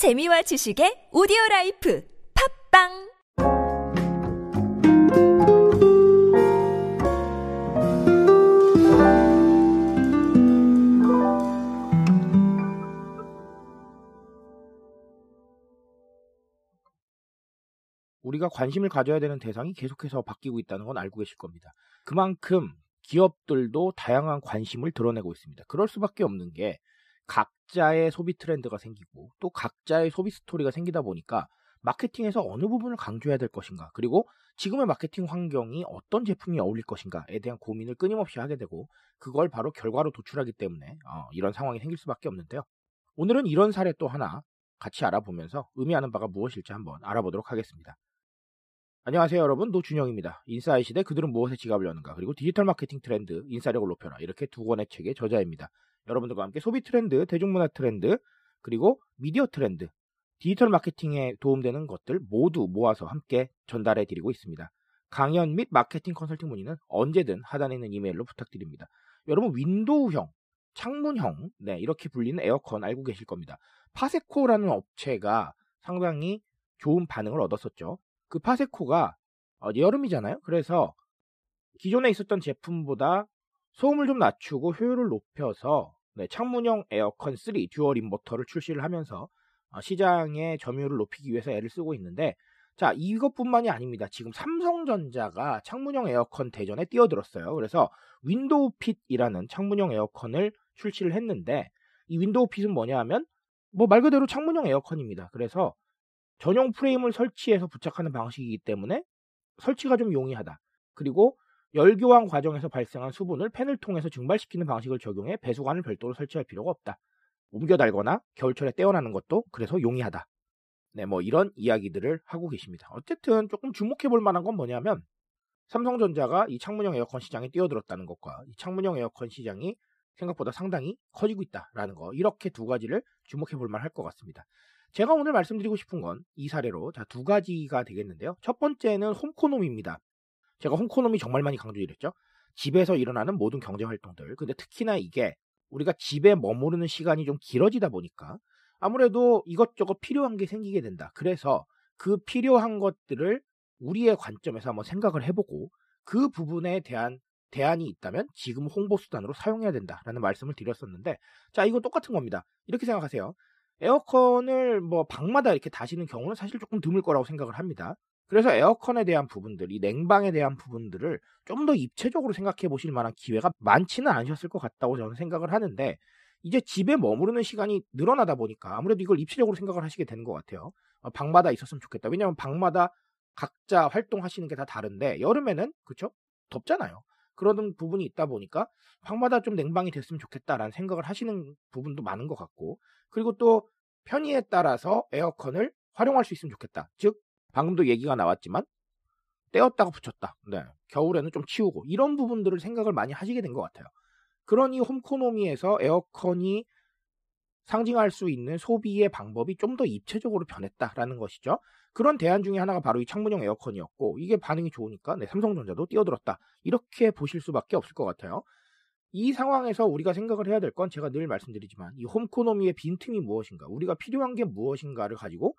재미와 지식의 오디오 라이프 팟빵 우리가 관심을 가져야 되는 대상이 계속해서 바뀌고 있다는 건 알고 계실 겁니다. 그만큼 기업들도 다양한 관심을 드러내고 있습니다. 그럴 수밖에 없는 게 각자의 소비 트렌드가 생기고 또 각자의 소비 스토리가 생기다 보니까 마케팅에서 어느 부분을 강조해야 될 것인가 그리고 지금의 마케팅 환경이 어떤 제품이 어울릴 것인가에 대한 고민을 끊임없이 하게 되고 그걸 바로 결과로 도출하기 때문에 어, 이런 상황이 생길 수밖에 없는데요. 오늘은 이런 사례 또 하나 같이 알아보면서 의미하는 바가 무엇일지 한번 알아보도록 하겠습니다. 안녕하세요 여러분 노준영입니다. 인싸의 시대 그들은 무엇에 지갑을 여는가 그리고 디지털 마케팅 트렌드 인싸력을 높여라 이렇게 두 권의 책의 저자입니다. 여러분들과 함께 소비 트렌드, 대중문화 트렌드 그리고 미디어 트렌드, 디지털 마케팅에 도움되는 것들 모두 모아서 함께 전달해 드리고 있습니다. 강연 및 마케팅 컨설팅 문의는 언제든 하단에 있는 이메일로 부탁드립니다. 여러분 window형, 창문형 네, 이렇게 불리는 에어컨 알고 계실 겁니다. 파세코라는 업체가 상당히 좋은 반응을 얻었었죠. 그 파세코가 어, 여름이잖아요. 그래서 기존에 있었던 제품보다 소음을 좀 낮추고 효율을 높여서 네, 창문형 에어컨 3 dual 인버터를 출시를 하면서 어, 시장의 점유율을 높이기 위해서 애를 쓰고 있는데 자 이것뿐만이 아닙니다. 지금 삼성전자가 창문형 에어컨 대전에 뛰어들었어요. 그래서 Window Fit이라는 창문형 에어컨을 출시를 했는데 이 Window Fit은 뭐냐 하면 뭐 말 그대로 창문형 에어컨입니다. 그래서 전용 프레임을 설치해서 부착하는 방식이기 때문에 설치가 좀 용이하다. 그리고 열교환 과정에서 발생한 수분을 팬을 통해서 증발시키는 방식을 적용해 배수관을 별도로 설치할 필요가 없다. 옮겨 달거나 겨울철에 떼어나는 것도 그래서 용이하다. 네, 뭐 이런 이야기들을 하고 계십니다. 어쨌든 조금 주목해 볼 만한 건 뭐냐면 삼성전자가 이 창문형 에어컨 시장에 뛰어들었다는 것과 이 창문형 에어컨 시장이 생각보다 상당히 커지고 있다라는 거 이렇게 두 가지를 주목해 볼 만할 것 같습니다. 제가 오늘 말씀드리고 싶은 건 이 사례로 자, 두 가지가 되겠는데요. 첫 번째는 홈코놈입니다. 제가 홈코놈이 정말 많이 강조드렸죠. 집에서 일어나는 모든 경제 활동들. 근데 특히나 이게 우리가 집에 머무르는 시간이 좀 길어지다 보니까 아무래도 이것저것 필요한 게 생기게 된다. 그래서 그 필요한 것들을 우리의 관점에서 한번 생각을 해보고 그 부분에 대한 대안이 있다면 지금 홍보 수단으로 사용해야 된다라는 말씀을 드렸었는데 자 이거 똑같은 겁니다. 이렇게 생각하세요. 에어컨을 뭐 방마다 이렇게 다시는 경우는 사실 조금 드물 거라고 생각을 합니다. 그래서 에어컨에 대한 부분들, 이 냉방에 대한 부분들을 좀 더 입체적으로 생각해 보실 만한 기회가 많지는 않으셨을 것 같다고 저는 생각을 하는데 이제 집에 머무르는 시간이 늘어나다 보니까 아무래도 이걸 입체적으로 생각을 하시게 되는 것 같아요. 어, 방마다 있었으면 좋겠다. 왜냐하면 방마다 각자 활동하시는 게 다 다른데 여름에는 그쵸 덥잖아요. 그런 부분이 있다 보니까 방마다 좀 냉방이 됐으면 좋겠다라는 생각을 하시는 부분도 많은 것 같고 그리고 또 편의에 따라서 에어컨을 활용할 수 있으면 좋겠다. 즉 방금도 얘기가 나왔지만 떼었다가 붙였다. 네. 겨울에는 좀 치우고 이런 부분들을 생각을 많이 하시게 된 것 같아요. 그러니 홈코노미에서 에어컨이 상징할 수 있는 소비의 방법이 좀 더 입체적으로 변했다라는 것이죠. 그런 대안 중에 하나가 바로 이 창문형 에어컨이었고 이게 반응이 좋으니까 네, 삼성전자도 뛰어들었다. 이렇게 보실 수밖에 없을 것 같아요. 이 상황에서 우리가 생각을 해야 될 건 제가 늘 말씀드리지만 이 홈코노미의 빈틈이 무엇인가, 우리가 필요한 게 무엇인가를 가지고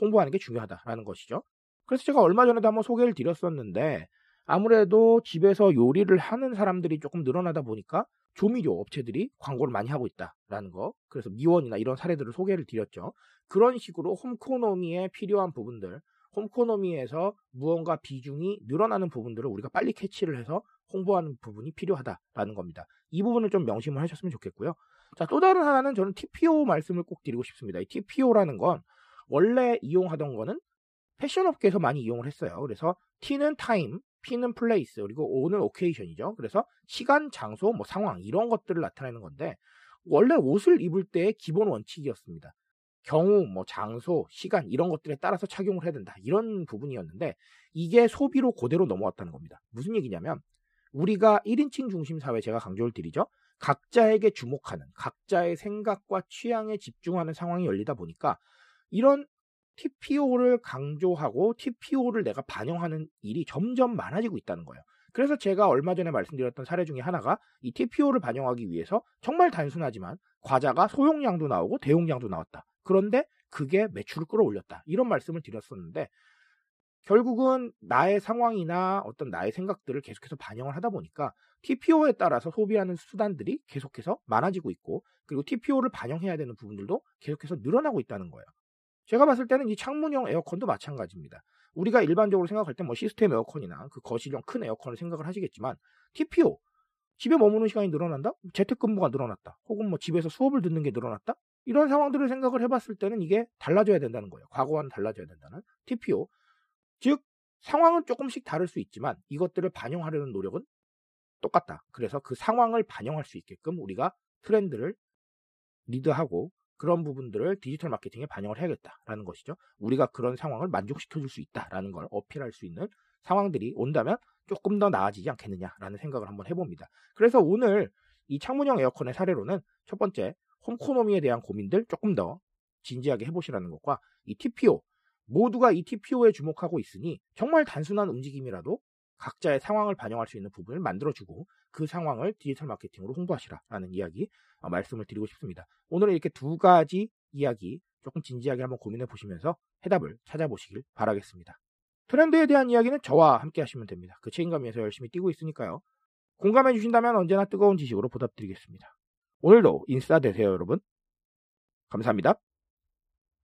홍보하는 게 중요하다라는 것이죠. 그래서 제가 얼마 전에도 한번 소개를 드렸었는데 아무래도 집에서 요리를 하는 사람들이 조금 늘어나다 보니까 조미료 업체들이 광고를 많이 하고 있다라는 거. 그래서 미원이나 이런 사례들을 소개를 드렸죠. 그런 식으로 홈코노미에 필요한 부분들, 홈코노미에서 무언가 비중이 늘어나는 부분들을 우리가 빨리 캐치를 해서 홍보하는 부분이 필요하다라는 겁니다. 이 부분을 좀 명심을 하셨으면 좋겠고요. 자, 또 다른 하나는 저는 TPO 말씀을 꼭 드리고 싶습니다. 이 TPO라는 건 원래 이용하던 거는 패션 업계에서 많이 이용을 했어요. 그래서 T는 time, P는 place, 그리고 O는 occasion이죠. 그래서 시간, 장소, 뭐 상황 이런 것들을 나타내는 건데 원래 옷을 입을 때의 기본 원칙이었습니다. 경우, 뭐 장소, 시간 이런 것들에 따라서 착용을 해야 된다. 이런 부분이었는데 이게 소비로 그대로 넘어왔다는 겁니다. 무슨 얘기냐면 우리가 1인칭 중심 사회 제가 강조를 드리죠. 각자에게 주목하는 각자의 생각과 취향에 집중하는 상황이 열리다 보니까 이런 TPO를 강조하고 TPO를 내가 반영하는 일이 점점 많아지고 있다는 거예요. 그래서 제가 얼마 전에 말씀드렸던 사례 중에 하나가 이 TPO를 반영하기 위해서 정말 단순하지만 과자가 소용량도 나오고 대용량도 나왔다. 그런데 그게 매출을 끌어올렸다. 이런 말씀을 드렸었는데 결국은 나의 상황이나 어떤 나의 생각들을 계속해서 반영을 하다 보니까 TPO에 따라서 소비하는 수단들이 계속해서 많아지고 있고 그리고 TPO를 반영해야 되는 부분들도 계속해서 늘어나고 있다는 거예요. 제가 봤을 때는 이 창문형 에어컨도 마찬가지입니다. 우리가 일반적으로 생각할 때 뭐 시스템 에어컨이나 그 거실형 큰 에어컨을 생각을 하시겠지만 TPO 집에 머무는 시간이 늘어난다? 재택근무가 늘어났다. 혹은 뭐 집에서 수업을 듣는 게 늘어났다? 이런 상황들을 생각을 해봤을 때는 이게 달라져야 된다는 거예요. 과거와는 달라져야 된다는 TPO. 즉 상황은 조금씩 다를 수 있지만 이것들을 반영하려는 노력은 똑같다. 그래서 그 상황을 반영할 수 있게끔 우리가 트렌드를 리드하고 그런 부분들을 디지털 마케팅에 반영을 해야겠다라는 것이죠. 우리가 그런 상황을 만족시켜 줄 수 있다라는 걸 어필할 수 있는 상황들이 온다면 조금 더 나아지지 않겠느냐라는 생각을 한번 해봅니다. 그래서 오늘 이 창문형 에어컨의 사례로는 첫 번째 홈코노미에 대한 고민들 조금 더 진지하게 해보시라는 것과 이 TPO 모두가 이 TPO에 주목하고 있으니 정말 단순한 움직임이라도 각자의 상황을 반영할 수 있는 부분을 만들어주고 그 상황을 디지털 마케팅으로 홍보하시라라는 이야기 어, 말씀을 드리고 싶습니다. 오늘은 이렇게 두 가지 이야기 조금 진지하게 한번 고민해 보시면서 해답을 찾아보시길 바라겠습니다. 트렌드에 대한 이야기는 저와 함께 하시면 됩니다. 그 책임감에서 열심히 뛰고 있으니까요. 공감해 주신다면 언제나 뜨거운 지식으로 보답드리겠습니다. 오늘도 인싸 되세요, 여러분. 감사합니다.